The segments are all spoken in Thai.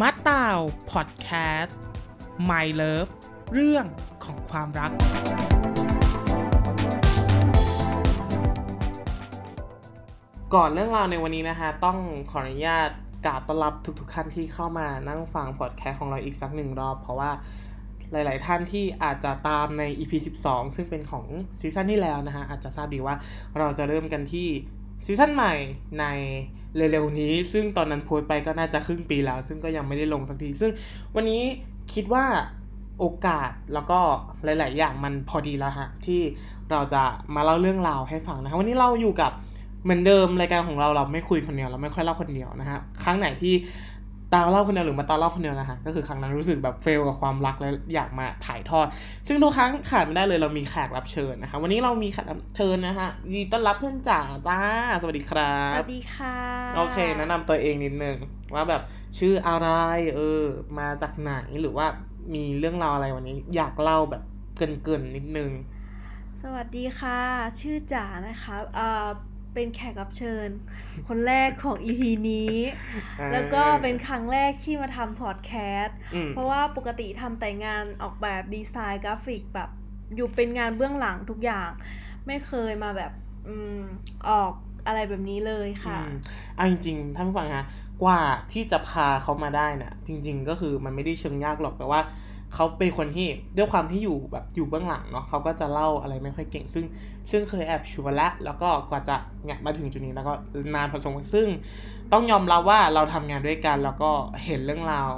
มัดตาวพอดแคสต์ My Love เรื่องของความรัก ก่อนเรื่องราวในวันนี้นะคะต้องขออนุญาตกราบต้อนรับทุกๆท่านที่เข้ามานั่งฟังพอดแคสต์ของเราอีกสักหนึ่งรอบ เพราะว่าหลาย ๆ ท่านที่อาจจะตามใน EP 12 ซึ่งเป็นของซีซั่นที่แล้วนะคะอาจจะทราบดีว่าเราจะเริ่มกันที่ ซีซั่นใหม่ในเร็วๆนี้ ซึ่งตอนนั้นโพสไปก็น่าจะครึ่งปีแล้ว ซึ่งก็ยังไม่ได้ลงสักที ซึ่งวันนี้คิดว่าโอกาสแล้วก็หลาย ๆ อย่างมันพอดีแล้วฮะ ที่เราจะมาเล่าเรื่องราวให้ฟังนะคะวันนี้เราอยู่กับเหมือนเดิมรายการของเราเราไม่คุยคนเดียวเราไม่ค่อยเล่าคนเดียวนะฮะครั้งไหนที่ ตาเล่าคนเดียวหรือมาตาเล่าคนเดียวนะฮะก็คือครั้งนั้นรู้สึกแบบเฟลกับความรักแล้วอยากมาถ่ายทอด ซึ่งทุกครั้งขาดไม่ได้เลยเรามีแขกรับเชิญนะคะ วันนี้เรามีแขกรับเชิญนะฮะยินดีต้อนรับเพื่อนจ๋าจ้า สวัสดีครัสบวัสดีค่ะโอเคแนะนำตัวเองนิดนึงว่าแบบชื่ออะไรเออมาจากไหนหรือว่ามีเรื่องราวอะไรวันนี้ อยากเล่าแบบเกินๆนิดนึง สวัสดีค่ะ ชื่อจ๋านะคะเอ่อ เป็นแขกรับเชิญ คนแรกของ EP นี้ แล้วก็เป็นครั้งแรกที่มาทำพอดแคสต์อืมเพราะว่าปกติทำแต่งานออกแบบดีไซน์กราฟิกแบบอยู่เป็นงานเบื้องหลังทุกอย่าง ไม่เคยมาแบบอืมออกอะไรแบบนี้เลยค่ะอืมเอาจริงๆท่านผู้ฟังฮะกว่าที่จะพาเขามาได้น่ะ จริง ๆ ก็คือมันไม่ได้เชิงยากหรอกแต่ว่า เขาเป็นคนที่ด้วยความที่อยู่แบบอยู่เบื้องหลังเนาะเขาก็จะเล่าอะไรไม่ค่อยเก่ง ซึ่ง ซึ่งเคยแอบชวนละแล้วก็กว่าจะเนี่ยมาถึงจุดนี้แล้วก็นานพอสมควรซึ่ง ต้องยอมรับว่าเราทำงานด้วยกัน แล้วก็เห็นเรื่องราว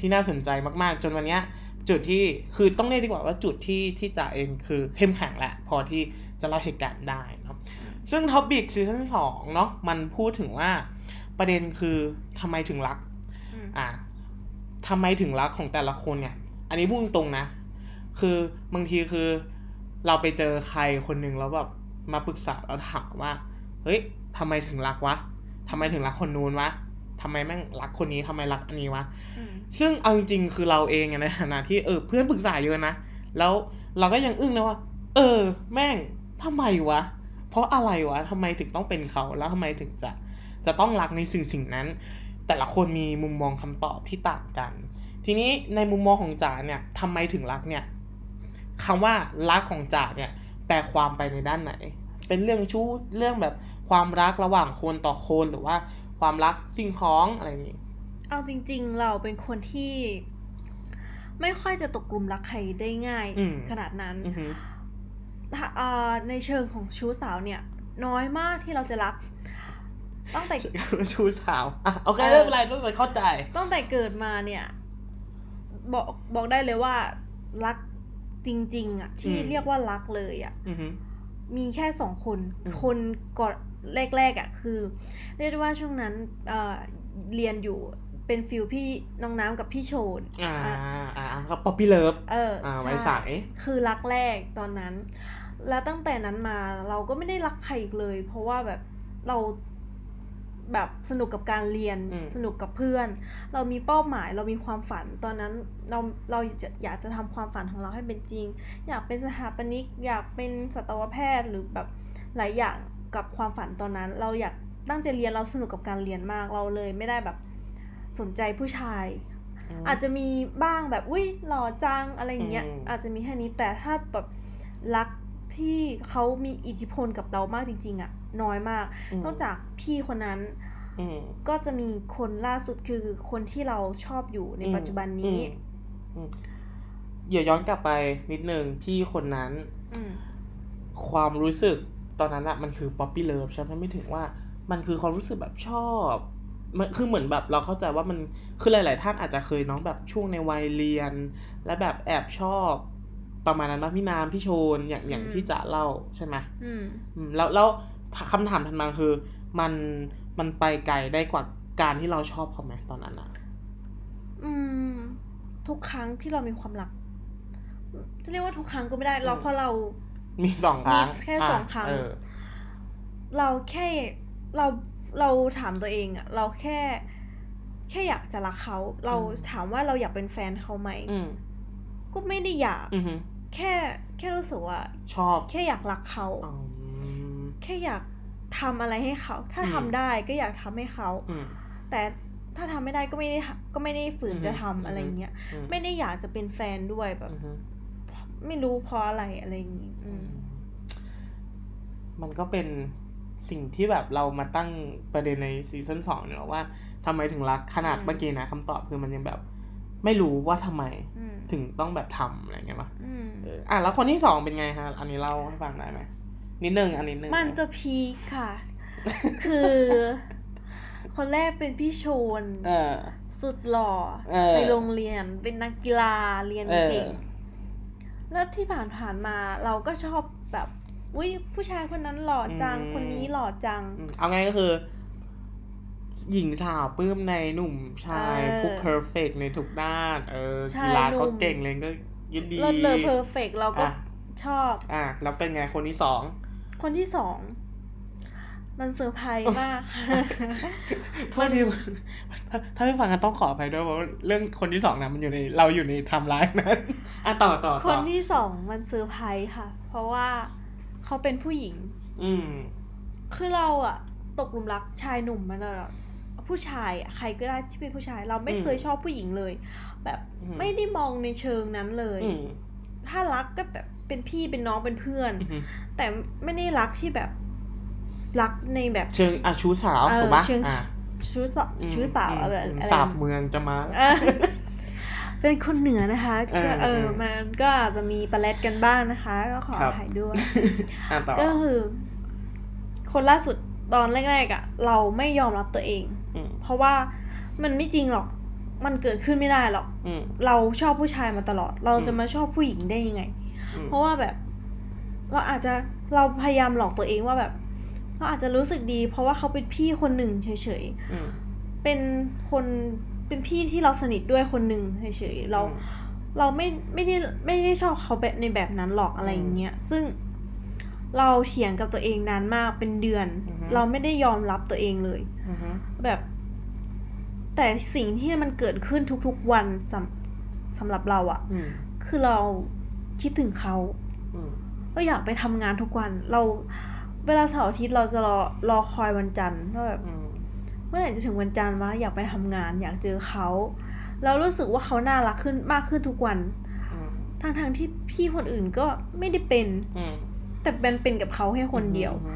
ที่น่าสนใจมากๆ จนวันเนี้ยจุดที่คือต้องเรียกดีกว่าว่าจุดที่ที่จ่าเองคือเข้มแข็งแหละพอที่จะเล่าเหตุการณ์ได้เนาะซึ่ง topic season สองเนาะมันพูดถึงว่าประเด็นคือทำไมถึงรักอืมอ่าทำไมถึงรักของแต่ละคนเนี่ย อันนี้พูดตรงๆนะ คือบางทีคือเราไปเจอใครคนหนึ่งแล้วแบบมาปรึกษาแล้วถามว่า เฮ้ยทำไมถึงรักวะทำไมถึงรักคนนู้นวะทำไมแม่งรักคนนี้ทำไมรักอันนี้วะอืมซึ่งเอาจริงๆคือเราเองอะในฐานะที่เออเพื่อนปรึกษาเยอะนะ แล้วเราก็ยังอึ้งนะว่า เออ แม่งทำไมวะ เพราะอะไรวะทำไมถึงต้องเป็นเขาแล้วทำไมถึงจะจะต้องรักในสิ่งสิ่งนั้น แต่ละคนมีมุมมองคำตอบที่ต่างกัน ทีนี้ในมุมมองของจ๋าเนี่ยทำไมถึงรักเนี่ยคำว่ารักของจ๋าเนี่ย แปลความไปในด้านไหน เป็นเรื่องชู้เรื่องแบบความรักระหว่างคนต่อคนหรือว่าความรักสิ่งของอะไรอย่างนี้เอาจริง ๆ เราเป็นคนที่ ไม่ค่อยจะตกกลุ่มรักใครได้ง่ายอืมขนาดนั้นอือหือถ้าเอ่อในเชิงของชู้สาวเนี่ย น้อยมากที่เราจะรักตั้งแต่ชูสาวอะโอเคเออเริ่มอะไรรู้ไปเข้าใจ ตั้งแต่เกิดมาเนี่ย บอกบอกได้เลยว่ารักจริง ๆอะที่อืมเรียกว่ารักเลยอะอือหือมีแค่สองคนอืมคนก่อนแรกๆอะคือ เรียกได้ว่าช่วงนั้นเอ่อเรียนอยู่เป็น feel พี่น้องน้ำกับพี่โชน อ่าอะอ่าก็ puppy love เอออ่าใช่วัยใสคือรักแรกตอนนั้น แล้วตั้งแต่นั้นมาเราก็ไม่ได้รักใครอีกเลย เพราะว่าแบบเรา แบบสนุกกับการเรียนอืมสนุกกับเพื่อน เรามีเป้าหมายเรามีความฝันตอนนั้นเราเราอยากจะทำความฝันของเราให้เป็นจริง อยากเป็นสถาปนิกอยากเป็นสัตวแพทย์หรือแบบหลายอย่างกับความฝันตอนนั้น เราอยากตั้งใจเรียนเราสนุกกับการเรียนมากเราเลยไม่ได้แบบสนใจผู้ชายมอาจจะมีบ้างแบบอุ้ยหล่อจังอะไรอย่างเงี้ยอืมอาจจะมีแค่นี้แต่ถ้าแบบรัก ที่เขามีอิทธิพลกับเรามากจริง ๆอะน้อยมากมนอกจากพี่คนนั้นอืมก็จะมีคนล่าสุดคือคนที่เราชอบอยู่ในอืมปัจจุบันนี้อืมอืมเดี๋ยวย้อนกลับไปนิดนึงพี่คนนั้นอืมความรู้สึกตอนนั้นอะมันคือ puppy love ใช่ไหมไม่ถึงว่า มันคือความรู้สึกแบบชอบมันคือเหมือนแบบเราเข้าใจว่ามันคือหลาย ๆ ท่านอาจจะเคยเน้องแบบช่วงในวัยเรียน และแบบแอบชอบ ประมาณนั้นนะพี่น้ำพี่โชนอย่างอย่างอืมที่จะเล่าใช่ไหมอืมอืมแล้วแล้วคำถามถัดมาคือ มันมันไปไกลได้กว่าการที่เราชอบเขาไหมตอนนั้นอะอืม ทุกครั้งที่เรามีความรัก จะเรียกว่าทุกครั้งก็ไม่ได้เราเพราะเรา มีสองครั้งมีแค่สองครั้งเออเราแค่เราเราถามตัวเองอะเราแค่ แค่อยากจะรักเขา เราถามว่าเราอยากเป็นแฟนเขาไหมอืมก็ไม่ได้อยากอือฮึ แค่แค่รู้สึกว่า ชอบ แค่อยากรักเขา อืม แค่อยากทำอะไรให้เขา ถ้าอืม ทำได้ก็อยากทำให้เขา อืม แต่ถ้าทำไม่ได้ก็ไม่ได้ทำก็ไม่ได้ฝืนจะทำอืมอะไรเงี้ย อืมไม่ได้อยากจะเป็นแฟนด้วยแบบ อือฮึไม่รู้เพราะอะไรอะไรอย่างงี้อืม มันก็เป็นสิ่งที่แบบเรามาตั้งประเด็นในซีซั่นสองเนี่ยหรอว่าทำไมถึงรักขนาดอืม เมื่อกี้นะคำตอบคือมันยังแบบ ไม่รู้ว่าทำไมอืม ถึงต้องแบบทำอะไรเงี้ยปะอืม เอออะแล้วคนที่สองเป็นไงฮะ อันนี้เล่าให้ฟังได้ไหมนิดนึงอันนิดนึงมันจะพีคค่ะ คือ คนแรกเป็นพี่โชนเออ สุดหล่อเออในโรงเรียนเป็นนักกีฬาเรียนเออเก่งแล้วที่ผ่านผ่านๆมาเราก็ชอบแบบอุ้ยผู้ชายคนนั้นหล่อจังคนนี้หล่อจังอืมเอาไงก็คือ หญิงสาวปลื้มในหนุ่มชายเออผู้เพอร์เฟกในทุกด้าน เออใช่กีฬาหนุ่ก็มเก่งเลยก็ ยินดีเลิศเลอเพอร์เฟกเราก็อะชอบ อะแล้วเป็นไงคนที่สอง คนที่สอง มันเซอร์ไพรส์มากค่ะโทษทีถ้าถ้าไม่ฟังกันต้องขออภัยด้วยเพราะว่าเรื่องคนที่สองนะมันอยู่ในเราอยู่ในไทม์ไลน์นั้นอะต่อต่อคต่นอที่สองมันเซอร์ไพรส์ค่ะ เพราะว่าเขาเป็นผู้หญิง อืม คือเราอะตกหลุมรักชายหนุ่มมาตลอดผู้ชายอะใครก็ได้ที่เป็นผู้ชาย เราไม่อืมเคยชอบผู้หญิงเลย แบบอืมไม่ได้มองในเชิงนั้นเลยอืมถ้ารักก็แบบเป็นพี่เป็นน้องเป็นเพื่อนอืมแต่ไม่ได้รักที่แบบรักในแบบเชิงอะชู้สาวเออถูกปะเชิงอะชู้สาวชู้สาวอะไรมอะไรสาบเมืองจะมาเออเป็นคนเหนือนะคะเออก็เออเออมันก็อาจจะมีปลาแรดกันบ้างนะคะ ก็ขอครัอบภัยด้วยอะต่อก็คือ คนล่าสุดตอนแรกๆอะ่ะ เราไม่ยอมรับตัวเองอืมเพราะว่ามันไม่จริงหรอก มันเกิดขึ้นไม่ได้หรอกอืมเราชอบผู้ชายมาตลอด เราจะอืมมาชอบผู้หญิงได้ยังไงอืมเพราะว่าแบบ เราอาจจะเราพยายามหลอกตัวเองว่าแบบเราอาจจะรู้สึกดี เพราะว่าเขาเป็นพี่คนหนึ่งเฉยอืมๆเป็นคนเป็นพี่ที่เราสนิทด้วยคนหนึ่งเฉยๆเราอืมเราไม่ไม่ได้ไม่ได้ชอบเขาแบบในแบบนั้นหรอกอะไรอย่างเงี้ยซึ่งเราเถียงกับตัวเองนานมากเป็นเดือนอือฮึเราไม่ได้ยอมรับตัวเองเลยอืมแบบ แต่สิ่งที่มันเกิดขึ้นทุกๆวันสำสำหรับเราอะอืมคือเราคิดถึงเขาอืมก็อยากไปทำงานทุกวัน เราเวลาเสาร์อาทิตย์เราจะรอรอคอยวันจันทร์ว่าแบบอืมเมื่อไหร่จะถึงวันจันทร์วะอยากไปทำงาน อยากเจอเขาแล้วรู้สึกว่าเขาน่ารักขึ้นมากขึ้นทุกวันอืมทั้งทางๆที่พี่คนอื่นก็ไม่ได้เป็นอืมแต่เป็นเป็นกับเขาแค่คนเดียวอื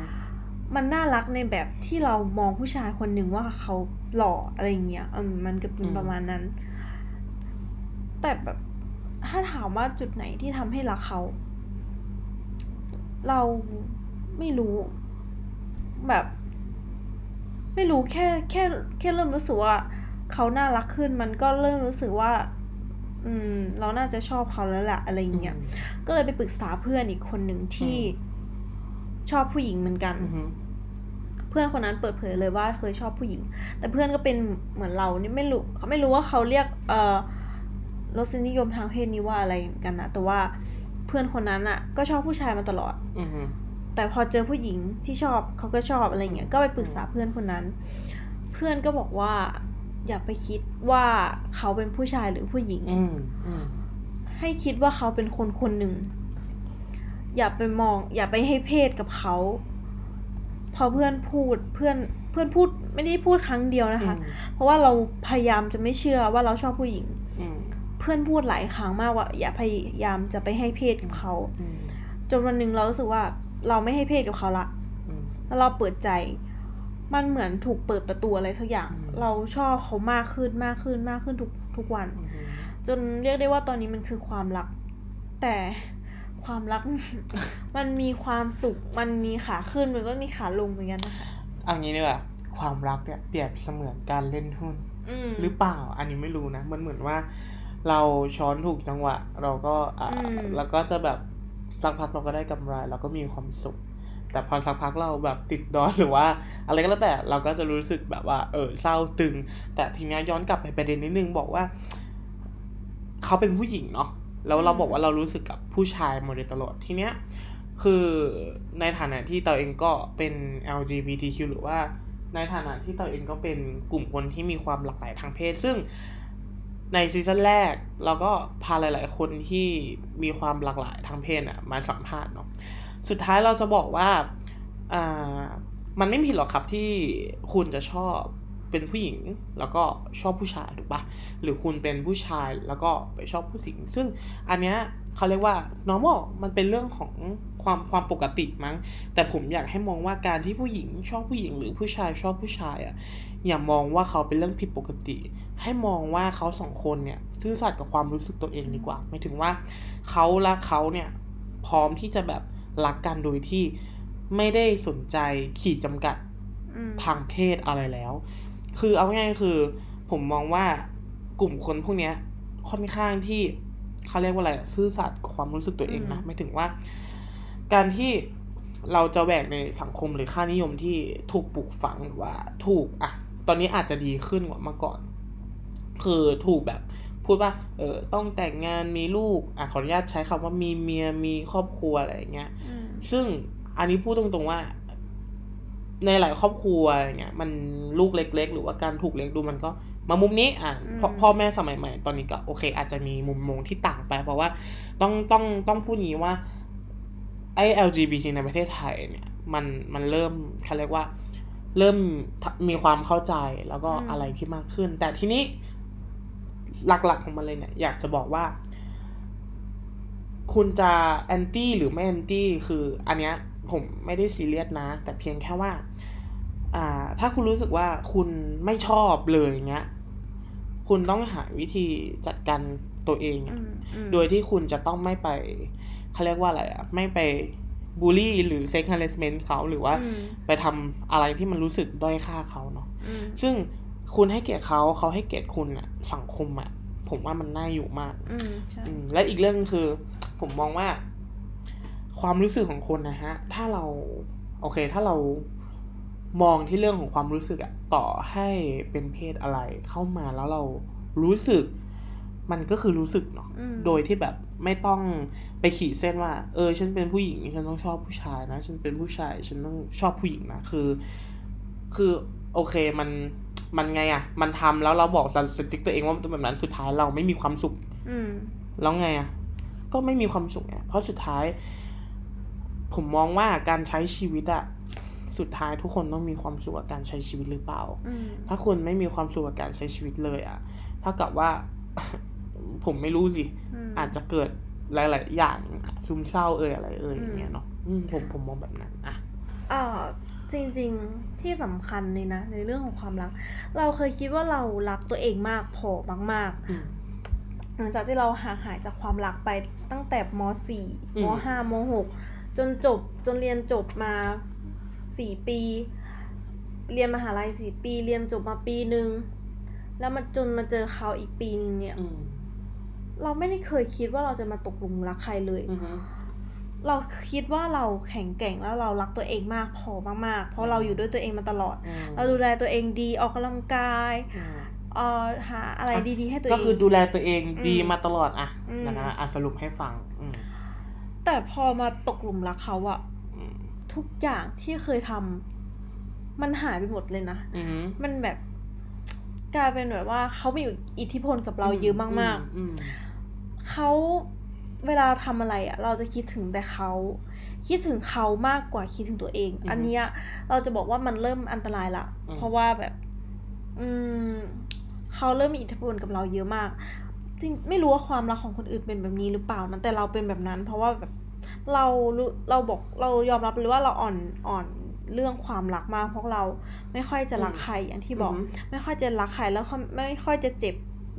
มมันน่ารักในแบบที่เรามองผู้ชายคนหนึ่งว่าเขาหล่ออะไรเงี้ยอืมมันก็เป็นประมาณนั้น แต่แบบถ้าถามว่าจุดไหนที่ทำให้รักเขา เราไม่รู้ แบบ ไม่รู้แค่แค่แค่เริ่มรู้สึกว่าเขาน่ารักขึ้นมันก็เริ่มรู้สึกว่า อืม เราน่าจะชอบเขาแล้วแหละอะไรเงี้ยก็เลยไปปรึกษาเพื่อนอีกคนหนึ่งที่ ชอบผู้หญิงเหมือนกันอืมอืมเพื่อนคนนั้นเปิดเผยเลยว่าเคยชอบผู้หญิง แต่เพื่อนก็เป็นเหมือนเรานี่ไม่รู้เขาไม่รู้ว่าเขาเรียกเอ่อรสนิยมทางเพศนี้ว่าอะไรกันนะแต่ว่าเพื่อนคนนั้นอะก็ชอบผู้ชายมาตลอดอืมอืมแต่พอเจอผู้หญิงที่ชอบเขาก็ชอบอะไรเงี้ยก็ไปปรึกษาเพื่อนคนนั้น เพื่อนก็บอกว่า อย่าไปคิดว่าเขาเป็นผู้ชายหรือผู้หญิงอืมอืมให้คิดว่าเขาเป็นคนคนหนึ่ง อย่าไปมอง อย่าไปให้เพศกับเขา พอเพื่อนพูดเพื่อนเพื่อนพูดไม่ได้พูดครั้งเดียวนะคะ เพราะว่าเราพยายามจะไม่เชื่อว่าเราชอบผู้หญิงอืมเพื่อนพูดหลายครั้งมากว่า อย่าพยายามจะไปให้เพศกับเขาอืมจนวันหนึ่งเรารู้สึกว่าเราไม่ให้เพศกับเขาละอืมแล้วเราเปิดใจ มันเหมือนถูกเปิดประตูอะไรสักอย่างอืมเราชอบเขามากขึ้นมากขึ้นมากขึ้นทุกทุกวันอืมจนเรียกได้ว่าตอนนี้มันคือความรัก แต่ ความรัก มันมีความสุข มันมีขาขึ้นมันก็มีขาลงเหมือนกันนะคะเอันนี้ดีกว่าความรักเนี่ยเปรียบเสมือนการเล่นหุ้นอืมหรือเปล่า อันนี้ไม่รู้นะ มันเหมือนว่า เราช้อนถูกจังหวะ เราก็อ่าอืมแล้วก็จะแบบสักพักเราก็ได้กำไรเราก็มีความสุข แต่พอสักพักเราแบบติดดอนหรือว่า อะไรก็แล้วแต่เราก็จะรู้สึกแบบว่า เออเศร้าตึง แต่ทีเนี้ยย้อนกลับไปประเด็นนิดนึงบอกว่า เขาเป็นผู้หญิงเนาะ แล้วเราบอกว่าเรารู้สึกกับผู้ชายมาโดยตลอดทีเนี้ยคือในฐานะที่เตาเองก็เป็น LGBTQ หรือว่าในฐานะที่เตาเองก็เป็นกลุ่มคนที่มีความหลากหลายทางเพศ ซึ่งในซีซั่นแรกเราก็พาหลาย ๆ คนที่มีความหลากหลายทางเพศอะมาสัมภาษณ์เนาะสุดท้ายเราจะบอกว่าอ่ามันไม่ผิดหรอกครับที่คุณจะชอบ เป็นผู้หญิงแล้วก็ชอบผู้ชายถูกปะหรือคุณเป็นผู้ชายแล้วก็ไปชอบผู้หญิง ซึ่งอันเนี้ยเขาเรียกว่า normal มันเป็นเรื่องของความความปกติมั้ง แต่ผมอยากให้มองว่าการที่ผู้หญิงชอบผู้หญิงหรือผู้ชายชอบผู้ชายอะ่ะอย่ามองว่าเขาเป็นเรื่องผิดปกติ ให้มองว่าเขาสองคนเนี่ยซื่อสัตย์กับความรู้สึกตัวเองดีกว่าหมายถึงว่าเขาและเขาเนี่ยพร้อมที่จะแบบรักกันโดยที่ไม่ได้สนใจขีดจำกัดอืมทางเพศอะไรแล้ว คือเอาง่ายๆคือ ผมมองว่ากลุ่มคนพวกเนี้ย ค่อนข้างที่เขาเรียกว่าอะไรซื่อสัตย์กับความรู้สึกตัวเองนะอืมไม่ถึงว่า การที่เราจะแบกในสังคมหรือค่านิยมที่ถูกปลูกฝังหรือว่า ถูกอะ ตอนนี้อาจจะดีขึ้นกว่าเมื่อก่อน คือถูกแบบพูดว่า เออต้องแต่งงานมีลูก อะขออนุญาตใช้คำว่ามีเมียมีครอบครัวอะไรอย่างเงี้ยอืมซึ่งอันนี้พูดตรงๆว่า ในหลายครอบครัวอะไรเงี้ยมันลูกเล็ก ๆ หรือว่าการถูกเลี้ยงดูมันก็มามุมนี้อะพ่อพ่อแม่สมัยใหม่ตอนนี้ก็โอเค อาจจะมีมุมมองที่ต่างไป เพราะว่าต้องต้องต้องพูดงี้ว่าไอ้ LGBT ในประเทศไทยเนี่ยมันมันเริ่มเขาเรียกว่า เริ่มมีความเข้าใจแล้วก็อะไรที่มากขึ้น แต่ทีนี้หลักๆของมันเลยเนี่ย อยากจะบอกว่า คุณจะแอนตี้หรือไม่แอนตี้คืออันเนี้ย ผมไม่ได้ซีเรียสนะ แต่เพียงแค่ว่า อ่า ถ้าคุณรู้สึกว่าคุณไม่ชอบเลยเงี้ย คุณต้องหาวิธีจัดการตัวเองอือะมอืมโดยที่คุณจะต้องไม่ไปเขาเรียกว่าอะไรอะไม่ไปบูลลี่หรือเซ็ก a า r เ s เมนต์เขาหรือว่าอืมไปทำอะไรที่มันรู้สึกด้อยค่าเขาเนาะอืมซึ่งคุณให้เกียรติเขาเขาให้เกียรติคุณอะสังคมอะผมว่ามันน่าอยู่มากอืมใช่อืมและอีกเรื่องคือ ผมมองว่า ความรู้สึกของคนนะฮะ ถ้าเรา โอเค ถ้าเรามองที่เรื่องของความรู้สึกอะต่อให้เป็นเพศอะไรเข้ามาแล้วเรารู้สึก มันก็คือรู้สึกเนาะอืมโดยที่แบบไม่ต้องไปขีดเส้นว่า เออ ฉันเป็นผู้หญิง ฉันต้องชอบผู้ชายนะ ฉันเป็นผู้ชาย ฉันต้องชอบผู้หญิงนะ คือ คือ โอเค มัน มันไงอะมันทำแล้วเราบอกสติ๊กตัวเองว่ามันเป็นแบบนั้น สุดท้ายเราไม่มีความสุข อืมแล้วไงอะก็ไม่มีความสุขไงเพราะสุดท้าย ผมมองว่าการใช้ชีวิตอะสุดท้ายทุกคนต้องมีความสุขกับการใช้ชีวิตหรือเปล่าอืมถ้าคุณไม่มีความสุขกับการใช้ชีวิตเลยอะเท่ากับว่า ผมไม่รู้สิมอาจจะเกิดหลาย ๆ อย่างอะซึมเศร้าเอ่ยอะไรเอ่ยอืมอย่างเงี้ยเนาะอืมผมผมมองแบบนั้นอะเอ่อจริง ๆ ที่สำคัญเลยนะ ในเรื่องของความรัก เราเคยคิดว่าเรารักตัวเองมากพอมากอืมๆหลังจากที่เราห่างหายจากความรักไปตั้งแต่ม .4 อืมม .5 ม .6 จนจบจนเรียนจบมาสี่ปี เรียนมหาลัยสี่ปี เรียนจบมาปีหนึ่งแล้วมาจนมาเจอเขาอีกปีหนึงเนี่ยอืมเราไม่ได้เคยคิดว่าเราจะมาตกหลุมรักใครเลยอือฮึเราคิดว่าเราแข็งแกร่งแล้วเรารักตัวเองมากพอมากๆ เพราะเราอยู่ด้วยตัวเองมาตลอดอืมเราดูแลตัวเองดีออกกำลังกายอืมเอ่อหาอะไรดีๆให้ตัวเอง ก็คือดูแลตัวเองดีอืมมาตลอดอะอืมนะคะอะสรุปให้ฟังอืม แต่พอมาตกหลุมรักเขาอะอืมทุกอย่างที่เคยทำมันหายไปหมดเลยนะอือฮึมันแบบกลายเป็นแบบว่าเขามีอิทธิพลกับเราเยอะมากอืมๆเขาเวลาทำอะไรอะเราจะคิดถึงแต่เขาคิดถึงเขามากกว่าคิดถึงตัวเอง อันเนี้ยเราจะบอกว่ามันเริ่มอันตรายละ เพราะว่าแบบ อืมเขาเริ่มมีอิทธิพลกับเราเยอะมาก จริงไม่รู้ว่าความรักของคนอื่นเป็นแบบนี้หรือเปล่านะแต่เราเป็นแบบนั้น เพราะว่าแบบเรารู้เราบอกเรายอมรับเลยว่าเราอ่อนอ่อนเรื่องความรักมากเพราะเราไม่ค่อยจะรักใครอย่างที่บอกอืมไม่ค่อยจะรักใครแล้วก็ไม่ค่อยจะเจ็บ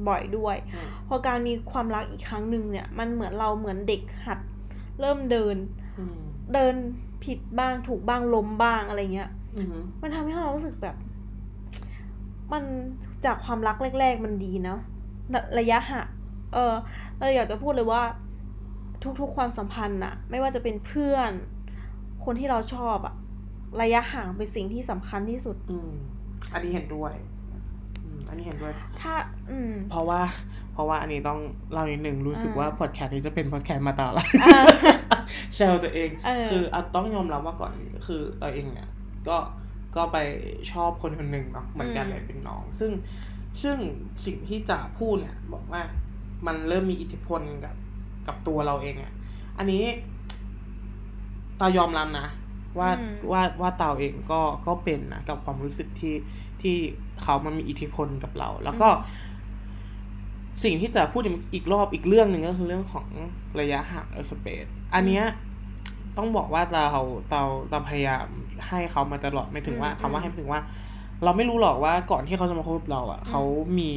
บ่อยด้วยอืมพอการมีความรักอีกครั้งหนึ่งเนี่ย มันเหมือนเราเหมือนเด็กหัด เริ่มเดินอืมเดินผิดบ้างถูกบ้างล้มบ้างอะไรเงี้ยอืมมันทำให้เรารู้สึกแบบ มันจากความรักแรก ๆ มันดีนะระ ระยะห่างเออเราอยากจะพูดเลยว่า ทุกๆความสัมพันธ์อะไม่ว่าจะเป็นเพื่อน คนที่เราชอบอะระยะห่างเป็นสิ่งที่สำคัญที่สุด อืม อันนี้เห็นด้วยอืมอันนี้เห็นด้วย ถ้า อืม เพราะว่า เพราะว่าอันนี้ต้องเล่านิดหนึ่งรู้สึกอ่าว่าพอดแคสต์นี้จะเป็นพอดแคสต์มาตลอดอ่าเชลตัวเองเออคืออะต้องยอมรับว่าก่อนคือตัวเองเนี่ย ก็ก็ไปชอบคนคนหนึ่งเนาะเหมือนกันเลยเป็นน้อง ซึ่ง ซึ่งสิ่งที่จะพูดเนี่ยบอกว่ามันเริ่มมีอิทธิพลกับกับตัวเราเองอะอันนี้ตายอมรับนะว่าอืมว่าว่าเตาเองก็ก็เป็นนะกับความรู้สึกที่ที่เขามันมีอิทธิพลกับเรา แล้วก็ สิ่งที่จะพูดอีกรอบอีกเรื่องหนึ่งก็คือเรื่องของระยะห่างเออสเปซอันเนี้ยต้องบอกว่าเราเราเราพยายามให้เขามาตลอดไม่ถึงว่าอืมคำว่าให้ไม่ถึงว่า เราไม่รู้หรอกว่าก่อนที่เขาจะมาคบกับเราอะอืมเขามี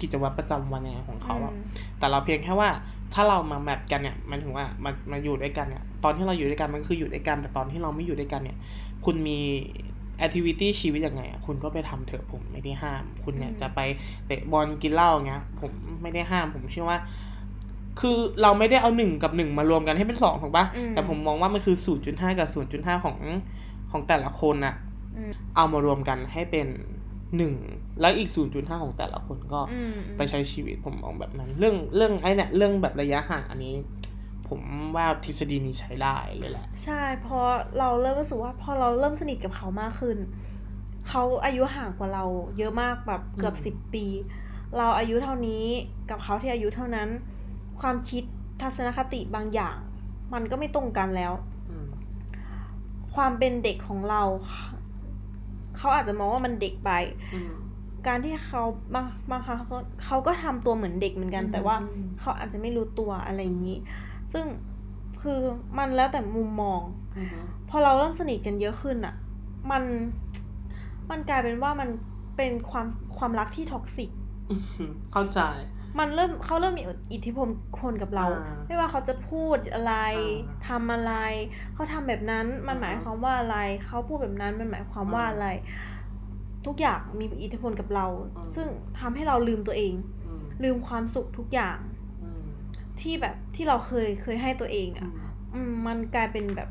กิจวัตรประจำวันยังไงของเขาอะอืมแต่เราเพียงแค่ว่าถ้าเรามาแมทกันเนี่ยมันถึงว่ามันมาอยู่ด้วยกันเนี่ยตอนที่เราอยู่ด้วยกันมันก็คืออยู่ด้วยกัน แต่ตอนที่เราไม่อยู่ด้วยกันเนี่ย คุณมีแอคทิวิตี้ชีวิตยังไงอะคุณก็ไปทำเถอะผมไม่ได้ห้าม คุณเนี่ยอืมจะไปเตะบอลกินเหล้าเงี้ยผมไม่ได้ห้ามผมเชื่อว่า คือเราไม่ได้เอาหนึ่งกับหนึ่งมารวมกันให้เป็นสองถูกปะอืมแต่ผมมองว่ามันคือศูนย์จุดห้ากับศูนย์จุดห้าของของแต่ละคนน่ะอืม เอามารวมกันให้เป็นหนึ่งแล้วอีกศูนย์จุดห้าของแต่ละคนก็อืมไปใช้ชีวิตผมมองแบบนั้น เรื่องเรื่องไอ้เนี่ยเรื่องแบบระยะห่างอันนี้ ผมว่าทฤษฎีนี้ใช้ได้เลยแหละ ใช่เพราะเราเริ่มรู้สึกว่าพอเราเริ่มสนิทกับเขามากขึ้น เขาอายุห่างกว่าเราเยอะมากแบบเกือบอืมสิบปี เราอายุเท่านี้กับเขาที่อายุเท่านั้น ความคิดทัศนคติบางอย่าง มันก็ไม่ตรงกันแล้วอืมความเป็นเด็กของเรา เขาอาจจะมองว่ามันเด็กไปอืมการที่เขาบางบางครั้งเขาก็เขาก็ทำตัวเหมือนเด็กเหมือนกันอืมแต่ว่าอืมเขาอาจจะไม่รู้ตัวอะไรอย่างนี้ ซึ่งคือมันแล้วแต่มุมมองอืมพอเราเริ่มสนิทกันเยอะขึ้นอะมันมันกลายเป็นว่ามันเป็นความความรักที่ท็อกซิกอืมเข้าใจ มันเริ่มเขาเริ่มมีอิทธิพลคนกับเราอ่าไม่ว่าเขาจะพูดอะไรอ่าทำอะไร เขาทำแบบนั้นมันอ่าหมายความว่าอะไร เขาพูดแบบนั้นมันหมายความว่าอะไร ทุกอย่างมีอิทธิพลกับเราอ่าซึ่งทำให้เราลืมตัวเองอืมลืมความสุขทุกอย่างอืมที่แบบที่เราเคยเคยให้ตัวเองอือะมอืมมันกลายเป็นแบบ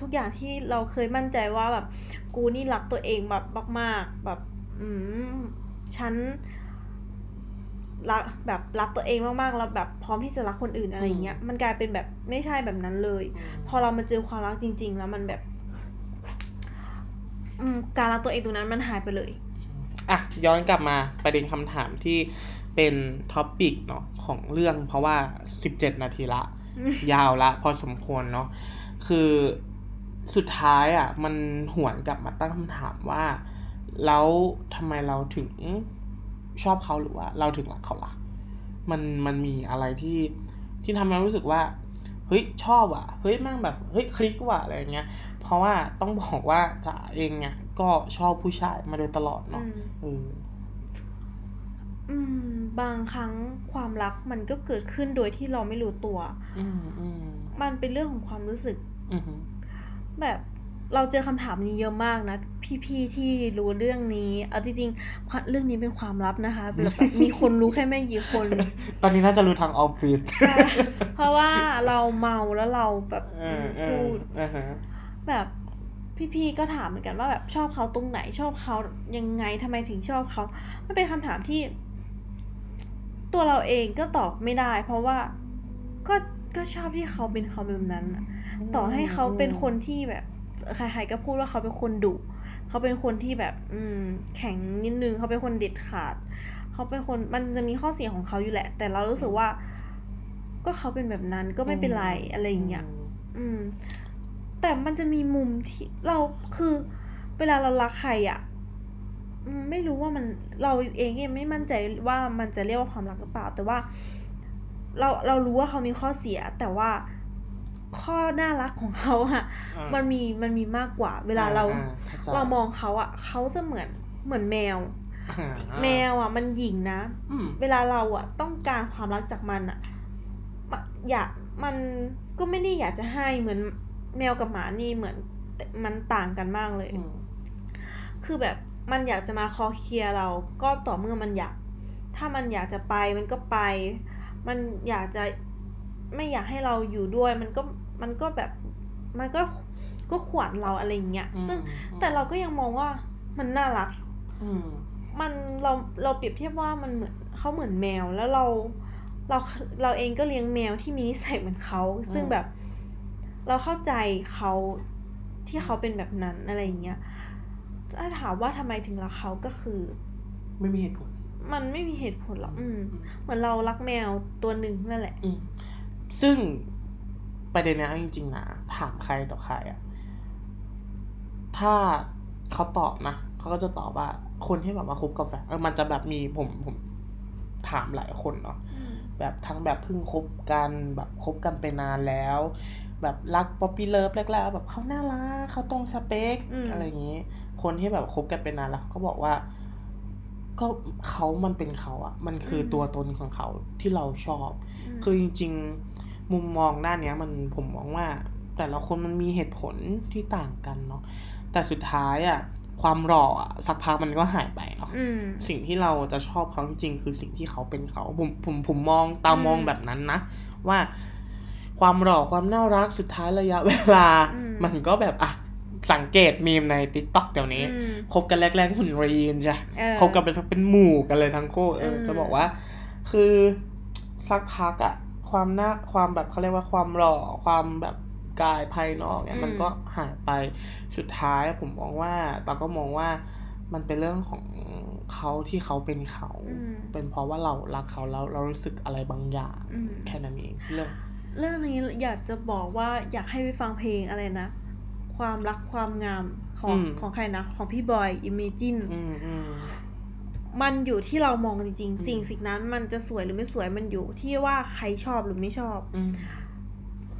ทุกอย่างที่เราเคยมั่นใจว่าแบบกูนี่รักตัวเองแบบมากๆแบบ อืมฉัน รักแบบรักตัวเองมากๆแล้วแบบพร้อมที่จะรักคนอื่นอะไรอย่างเงี้ยมันกลายเป็นแบบไม่ใช่แบบนั้นเลย พอเรามาเจอความรักจริง ๆ แล้วมันแบบอืมการรักตัวเองตรงนั้นมันหายไปเลยอะย้อนกลับมาประเด็นคำถามที่เป็น topic เนาะของเรื่องเพราะว่า 17 นาทีละอืมยาวละ พอสมควรเนาะคือสุดท้ายอะ มันหวนกลับมาตั้งคำถามว่า แล้วทำไมเราถึง ชอบเขาหรือว่า เราถึงรักเขาล่ะมันมันมีอะไรที่ที่ทำให้เรารู้สึกว่าเฮ้ยชอบอะเฮ้ยแม่งแบบเฮ้ยคลิกว่ะอะไรอย่างเงี้ย เพราะว่าต้องบอกว่าจ๋าเองเนี่ยก็ชอบผู้ชายมาโดยตลอดเนาะอืมเอออืม บางครั้งความรักมันก็เกิดขึ้นโดยที่เราไม่รู้ตัว อืมอืมมันเป็นเรื่องของความรู้สึก อืมฮึแบบ เราเจอคำถามนี้เยอะมากนะ พี่ๆที่รู้เรื่องนี้ เอาจริงๆความเรื่องนี้เป็นความลับนะคะแบบแบบมีคนรู้แค่ไม่กี่คน ตอนนี้น่าจะรู้ทางออฟฟิศใช่เพราะว่าเราเมาแล้วเราแบบเออเอพูอดอ่าฮะแบบพี่ๆก็ถามเหมือนกันว่าแบบชอบเขาตรงไหนชอบเขายังไงทำไมถึงชอบเขามันเป็นคำถามที่ ตัวเราเองก็ตอบไม่ได้ เพราะว่าก็ก็ชอบที่เขาเป็นเขาแบบนั้นอะต่อให้เขาเป็นคนที่แบบ ใครๆก็พูดว่าเขาเป็นคนดุเขาเป็นคนที่แบบ อืม แข็งนิดนึงเขาเป็นคนเด็ดขาด เขาเป็นคนมันจะมีข้อเสียของเขาอยู่แหละ แต่เรารู้สึกว่า ก็เขาเป็นแบบนั้นก็ไม่เป็นไรอะไรอย่างเงี้ยอืม แต่มันจะมีมุมที่เราคือ เวลาเรารักใครอะ่ะอืมไม่รู้ว่ามันเราเองยังไม่มั่นใจว่ามันจะเรียกว่าความรักหรือเปล่า แต่ว่า เราเรารู้ว่าเขามีข้อเสีย แต่ว่า ข้อน่ารักของเขาอะอ่ามันมีมันมีมากกว่า เวลาเราอ่ข้ใจเรามองเขาอะเขาจะเหมือนเหมือนแมวอ่าแมวอะมันหยิ่งนะอืมเวลาเราอะต้องการความรักจากมันอะมะอยากมันก็ไม่ได้อยากจะให้เหมือนแมวกับหมานี่เหมือนแต่มันต่างกันมากเลยอืมคือแบบมันอยากจะมาคอเคลียร์เรา ก็ต่อเมื่อมันอยาก ถ้ามันอยากจะไปมันก็ไป มันอยากจะไม่อยากให้เราอยู่ด้วย มันก็ มันก็แบบมันก็ก็ขวานเราอะไรอย่างเงี้ยซึ่งแต่เราก็ยังมองว่ามันน่ารักอืมมันเราเราเปรียบเทียบว่ามันเหมือนเขาเหมือนแมวแล้วเราเราเราเองก็เลี้ยงแมวที่มีนิสัยเหมือนเขาซึ่งแบบ เราเข้าใจเขาที่เขาเป็นแบบนั้นอะไรอย่างเงี้ยถ้าถามว่าทำไมถึงรักเขาก็คือ ไม่มีเหตุผล มันไม่มีเหตุผลหรอกอืม เหมือนเรารักแมวตัวหนึ่งนั่นแหละอืมซึ่ง ประเด็นเนี้ยเอาจริงๆนะถามใครต่อใครอะถ้าเขาตอบนะเขาก็จะตอบว่า คนที่แบบมาคบกับแฟนเออมันจะแบบมีผมผมถามหลายคนเนาะอืมแบบทั้งแบบเพิ่งคบกันแบบคบกันไปนานแล้ว แบบรัก puppy love แรกๆแบบเขาน่ารักเขาตรงสเปคอืมอะไรอย่างนี้ คนที่แบบคบกันไปนานแล้วเขาก็บอกว่า ก็เขามันเป็นเขาอะมันคือตัวตนของเขาที่เราชอบมคือจริง ๆ มุมมองด้านเนี้ยมันผมมองว่า แต่ละคนมันมีเหตุผลที่ต่างกันเนาะแต่สุดท้ายอะความหล่ออะสักพักมันก็หายไปเนาะอืมสิ่งที่เราจะชอบเขาจริงๆคือสิ่งที่เขาเป็นเขาผมผมผมมองตามมองอืมแบบนั้นนะ ว่าความหล่อความน่ารักสุดท้ายระยะเวลาอืมมันก็แบบอะสังเกตมีมในติ๊กต็อกเดี๋ยวนี้อืมคบกันแรกๆหุ่นรีนจ้ะเออคบกันเป็นสักเป็นหมู่กันเลยทั้งคู่เอออมจะบอกว่า คือสักพักอะ ความน่าความแบบเขาเรียกว่าความหล่อความแบบกายภายนอกเนี่ยมันก็หายไปสุดท้ายผมมองว่าตาก็มองว่ามันเป็นเรื่องของเขาที่เขาเป็นเขาอืมเป็นเพราะว่าเรารักเขาแล้วเรารู้สึกอะไรบางอย่างอืมแค่นั้นเองเรื่อง เรื่องนี้อยากจะบอกว่าอยากให้ไปฟังเพลงอะไรนะ ความรักความงามของอืมของใครนะ ของพี่บอย Imagine อืมอืม มันอยู่ที่เรามองจริงอืมๆสิ่งสิ่งนั้นมันจะสวยหรือไม่สวยมันอยู่ที่ว่าใครชอบหรือไม่ชอบอืม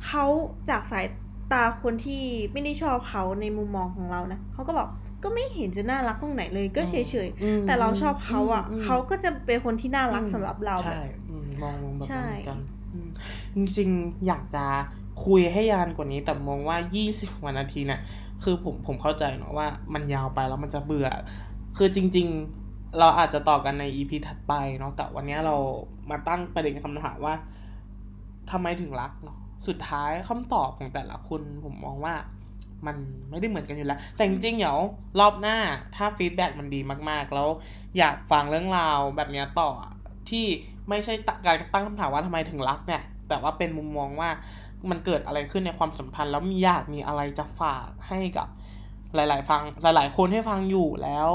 เขาจากสายตาคนที่ไม่ได้ชอบเขาในมุมมองของเรานะเขาก็บอกก็ไม่เห็นจะน่ารักตรงไหนเลย ก็เฉยอืมๆแต่เราชอบเขาอะมมเขาก็จะเป็นคนที่น่ารักอืมสำหรับเราใช่อืมมองมองแบบใช่นั้นเหมือนกันอืมจริงๆอยากจะคุยให้ยาวกว่านี้แต่มองว่า 20กว่านาทีเนี่ยคือผมผมเข้าใจเนาะว่ามันยาวไปแล้วมันจะเบื่อ คือจริง ๆ เราอาจจะต่อกันใน EP ถัดไปเนาะแต่วันนี้เรามาตั้งประเด็นคำถามว่าทำไมถึงรักเนาะสุดท้ายคำตอบของแต่ละคนผมมองว่ามันไม่ได้เหมือนกันอยู่แล้ว แต่จริงๆเดี๋ยวรอบหน้าถ้า feedback มันดีมากๆ แล้วอยากฟังเรื่องราวแบบนี้ต่อที่ไม่ใช่การตั้งคำถามว่าทำไมถึงรักเนี่ย แต่ว่าเป็นมุมมองว่ามันเกิดอะไรขึ้นในความสัมพันธ์ แล้วมีอยากมีอะไรจะฝากให้กับ หลาย ๆ ฟังหลาย ๆ คนให้ฟังอยู่แล้ว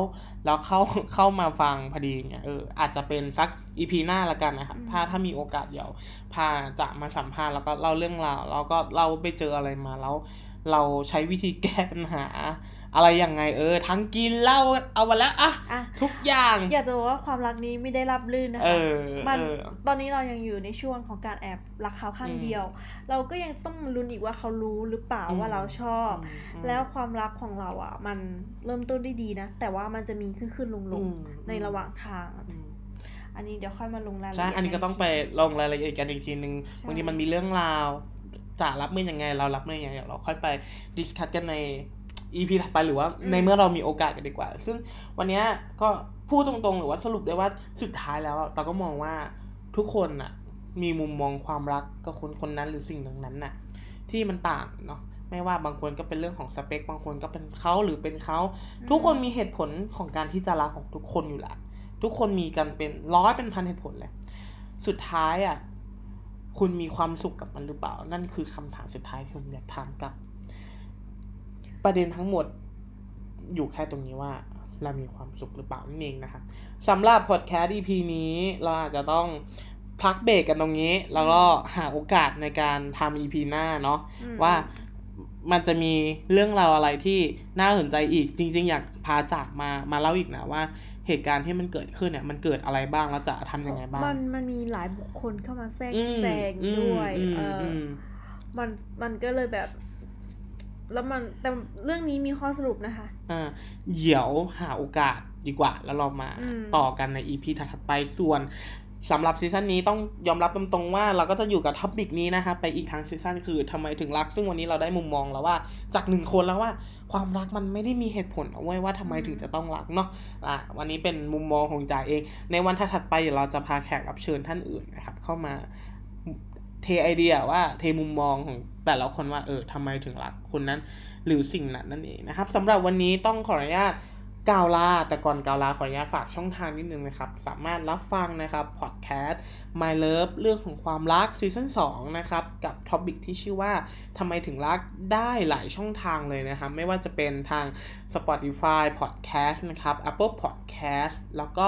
แล้วเข้าเข้ามาฟังพอดีเนี่ยเอออาจจะเป็นสักอีพีหน้าละกันนะครับอืมถ้าถ้ามีโอกาสเดี๋ยวพาจะมาสัมภาษณ์แล้วก็เล่าเรื่องราวแล้วก็เราไปเจออะไรมาแล้ว เราใช้วิธีแก้ปัญหา อะไรยังไงเออ ทั้งกินเหล้าเอามาแล้วอะอะ ทุกอย่าง อยากจะบอกว่าความรักนี้ไม่ได้รับลื่นนะคะเออมันเออ ตอนนี้เรายังอยู่ในช่วงของการแอบรักเขาข้างอืมเดียว เราก็ยังต้องลุ้นอีกว่าเขารู้หรือเปล่าอืม ว่าเราชอบอืมแล้วความรักของเราอะ มันเริ่มต้นได้ดีนะ แต่ว่ามันจะมีขึ้นขึ้นลงลอืงมในระหว่างทาง อืมอันนี้เดี๋ยวค่อยมาลงรายละใช่เอียดอันนี้ก็ต้องไปลงรายละเอียดกันอีกทีนึงใช่ บางทีมันมีเรื่องราวจะรับมือยังไง เรารับมือยังไงเดี๋ยวเราค่อยไปดิสคัทกันใน EP ถัดไปหรือว่าในเมื่อเรามีโอกาสกันดีกว่า ซึ่งวันเนี้ยก็พูดตรงๆ หรือว่าสรุปได้ว่าสุดท้ายแล้วอะเราก็มองว่าทุกคนน่ะมีมุมมองความรักกับคนคนนั้นหรือสิ่งนั้นน่ะที่มันต่างเนาะไม่ว่าบางคนก็เป็นเรื่องของสเปค บางคนก็เป็นเขาหรือเป็นเขา ทุกคนมีเหตุผลของการที่จะรักของทุกคนอยู่แล้วทุกคนมีกันเป็นร้อยเป็นพันเหตุผลเลยสุดท้ายอะคุณมีความสุขกับมันหรือเปล่า นั่นคือคำถามสุดท้ายที่ผมอยากถามกลับ ประเด็นทั้งหมดอยู่แค่ตรงนี้ว่าเรามีความสุขหรือเปล่านั่นเองนะครับสำหรับพอดแคสต์ EP นี้เราอาจจะต้องพักเบรกกันตรงนี้ แล้วก็หาโอกาสในการทำ EP หน้าเนาะอืมว่ามันจะมีเรื่องราวอะไรที่น่าสนใจอีกจริง ๆ อยากพาจ๋ามามาเล่าอีกนะว่าเหตุการณ์ที่มันเกิดขึ้นเนี่ยมันเกิดอะไรบ้างแล้วจะทำยังไงบ้าง มันมันมีหลายบุคคลเข้ามาแทรกอืมแซงอืมด้วยอืมเอออมมันมันก็เลยแบบ แล้วมันแต่เรื่องนี้มีข้อสรุปนะคะอ่าเดี๋ยวหาโอกาสดีกว่า แล้วเรามาอืมต่อกันใน EP ถัดๆไปส่วนสำหรับ season นี้ต้องยอมรับตรงๆว่าเราก็จะอยู่กับ topic นี้นะครับไปอีกทั้ง season คือทำไมถึงรัก ซึ่งวันนี้เราได้มุมมองแล้วว่า จากหนึ่งคนแล้วว่าความรักมันไม่ได้มีเหตุผลเอาไว้ว่าทำไมถึงจะต้องรักเนาะอะวันนี้เป็นมุมมองของจ่าเอง ในวันถัดๆไปเดี๋ยวเราจะพาแขกรับเชิญท่านอื่นนะครับเข้ามา เทไอเดียว่าเทมุมมองของแต่ละคนว่าเออทำไมถึงรักคนนั้น หรือสิ่งนั้นนั่นเองนะครับสำหรับวันนี้ต้องขออนุญาต กาวลาแต่ก่อนกาวลาขออนุญาตฝากช่องทางนิดนึงนะครับ สามารถรับฟังนะครับพอดแคสต์ My Love เรื่องของความรักซีซั่น2นะครับกับ topic ที่ชื่อว่าทำไมถึงรักได้หลายช่องทางเลยนะครับ ไม่ว่าจะเป็นทาง Spotify Podcast นะครับ Apple Podcast แล้วก็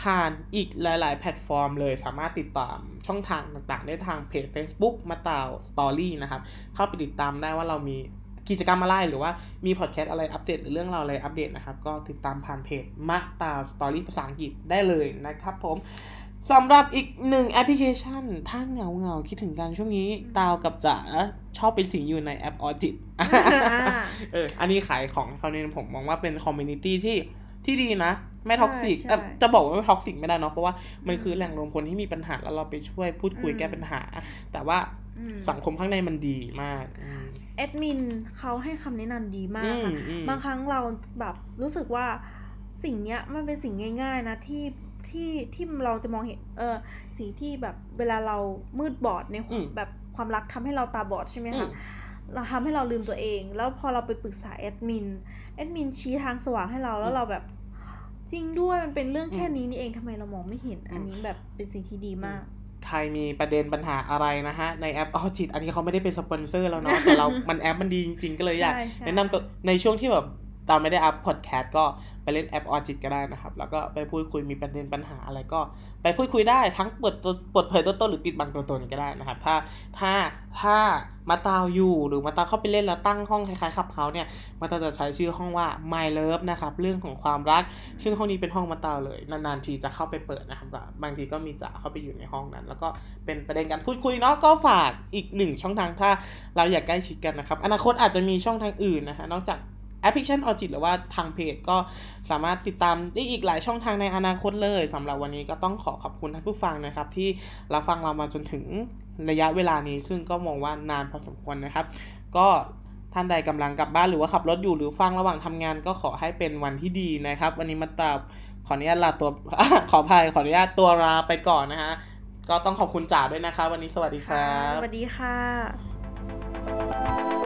ผ่านอีกหลาย ๆ แพลตฟอร์มเลยสามารถติดตามช่องทางต่างๆ ได้ทางเพจ Facebook มาตาวสตอรี่นะครับ เข้าไปติดตามได้ว่าเรามี กิจกรรมอะไรหรือว่ามีพอดแคสต์อะไรอัปเดตหรือเรื่องราวอะไรอัปเดตนะครับ ก็ติดตามผ่านเพจมะตาสตอรี่ภาษาอังกฤษได้เลยนะครับผมสำหรับอีกหนึ่งแอปพลิเคชัน ถ้าเหงาเหงาๆคิดถึงกันช่วงนี้ตาวกับจ๋าชอบเป็นสิ่งอยู่ในแอปออจิตเอออันนี้ขายของเขาเนี่ยผมมองว่าเป็น community ที่ที่ดีนะ ไม่ toxic ใช่เอ่อจะบอกว่าไม่ toxic ไม่ได้เนาะเพราะว่ามันคือแหล่งรวมคนที่มีปัญหาแล้วเราไปช่วยพูดคุยอืมแก้ปัญหา แต่ว่าอืม สังคมข้างในมันดีมากอืมแอดมินเขาให้คำแนะนำดีมากอืค่ะมอืมบางครั้งเราแบบรู้สึกว่าสิ่งเนี้ยมันเป็นสิ่งง่าย ๆ นะที่ที่ที่เราจะมองเห็นเออสิ่งที่แบบเวลาเรามืดบอดในอืมแบบความรักทำให้เราตาบอดใช่ไหมอืคะมเราทำให้เราลืมตัวเอง แล้วพอเราไปปรึกษาแอดมินแอดมินชี้ทางสว่างให้เราแล้วเราแบบจริงด้วยมันเป็นเรื่องแค่นี้นี่เองทำไมเรามองไม่เห็น อันนี้แบบเป็นสิ่งที่ดีมาก ใครมีประเด็นปัญหาอะไรนะฮะ ในแอปออจิต อันนี้เขาไม่ได้เป็นสปอนเซอร์แล้วเนาะแต่เรา มันแอปมันดีจริงๆ ก็เลยอยากใช่ใช่ แนะนำตัวในช่วงที่แบบ ตามไม่ได้อัพพอดแคสต์ก็ไปเล่นแอปออจิตก็ได้นะครับ แล้วก็ไปพูดคุยมีประเด็นปัญหาอะไรก็ ไปพูดคุยได้ทั้งเปิดเปิดเผยตัวตนหรือปิดบังตัวตนก็ได้นะครับ ถ้าถ้าถ้ามาตาวอยู่หรือมาตาวเข้าไปเล่นแล้วตั้งห้องคล้ายๆขับเขาเนี่ยมาตาวจะใช้ชื่อห้องว่า My Love นะครับเรื่องของความรัก ซึ่งห้องนี้เป็นห้องมาตาวเลยนานๆทีจะเข้าไปเปิดนะครับก็บางทีก็มีจ่าเข้าไปอยู่ในห้องนั้น แล้วก็เป็นประเด็นการพูดคุยเนาะก็ฝากอีกหนึ่งช่องทางถ้าเราอยากใกล้ชิดกันนะครับอนาคตอาจจะมีช่องทางอื่นนะฮะนอกจาก แอปพลิเคชันออจิตหรือว่าทางเพจก็สามารถติดตามได้อีกหลายช่องทางในอนาคตเลยสำหรับวันนี้ก็ต้องขอขอบคุณท่านผู้ฟังนะครับ ที่รับฟังเรามาจนถึงระยะเวลานี้ ซึ่งก็มองว่านานพอสมควรนะครับ ก็ท่านใดกำลังกลับบ้านหรือว่าขับรถอยู่หรือฟังระหว่างทำงานก็ขอให้เป็นวันที่ดีนะครับ วันนี้มาตาขออนุญาตลาตัวขออภัยขออนุญาตตัวลาไปก่อนนะฮะก็ต้องขอบคุณจ่าด้วยนะคะ วันนี้สวัสดีครับสวัสดีค่ะ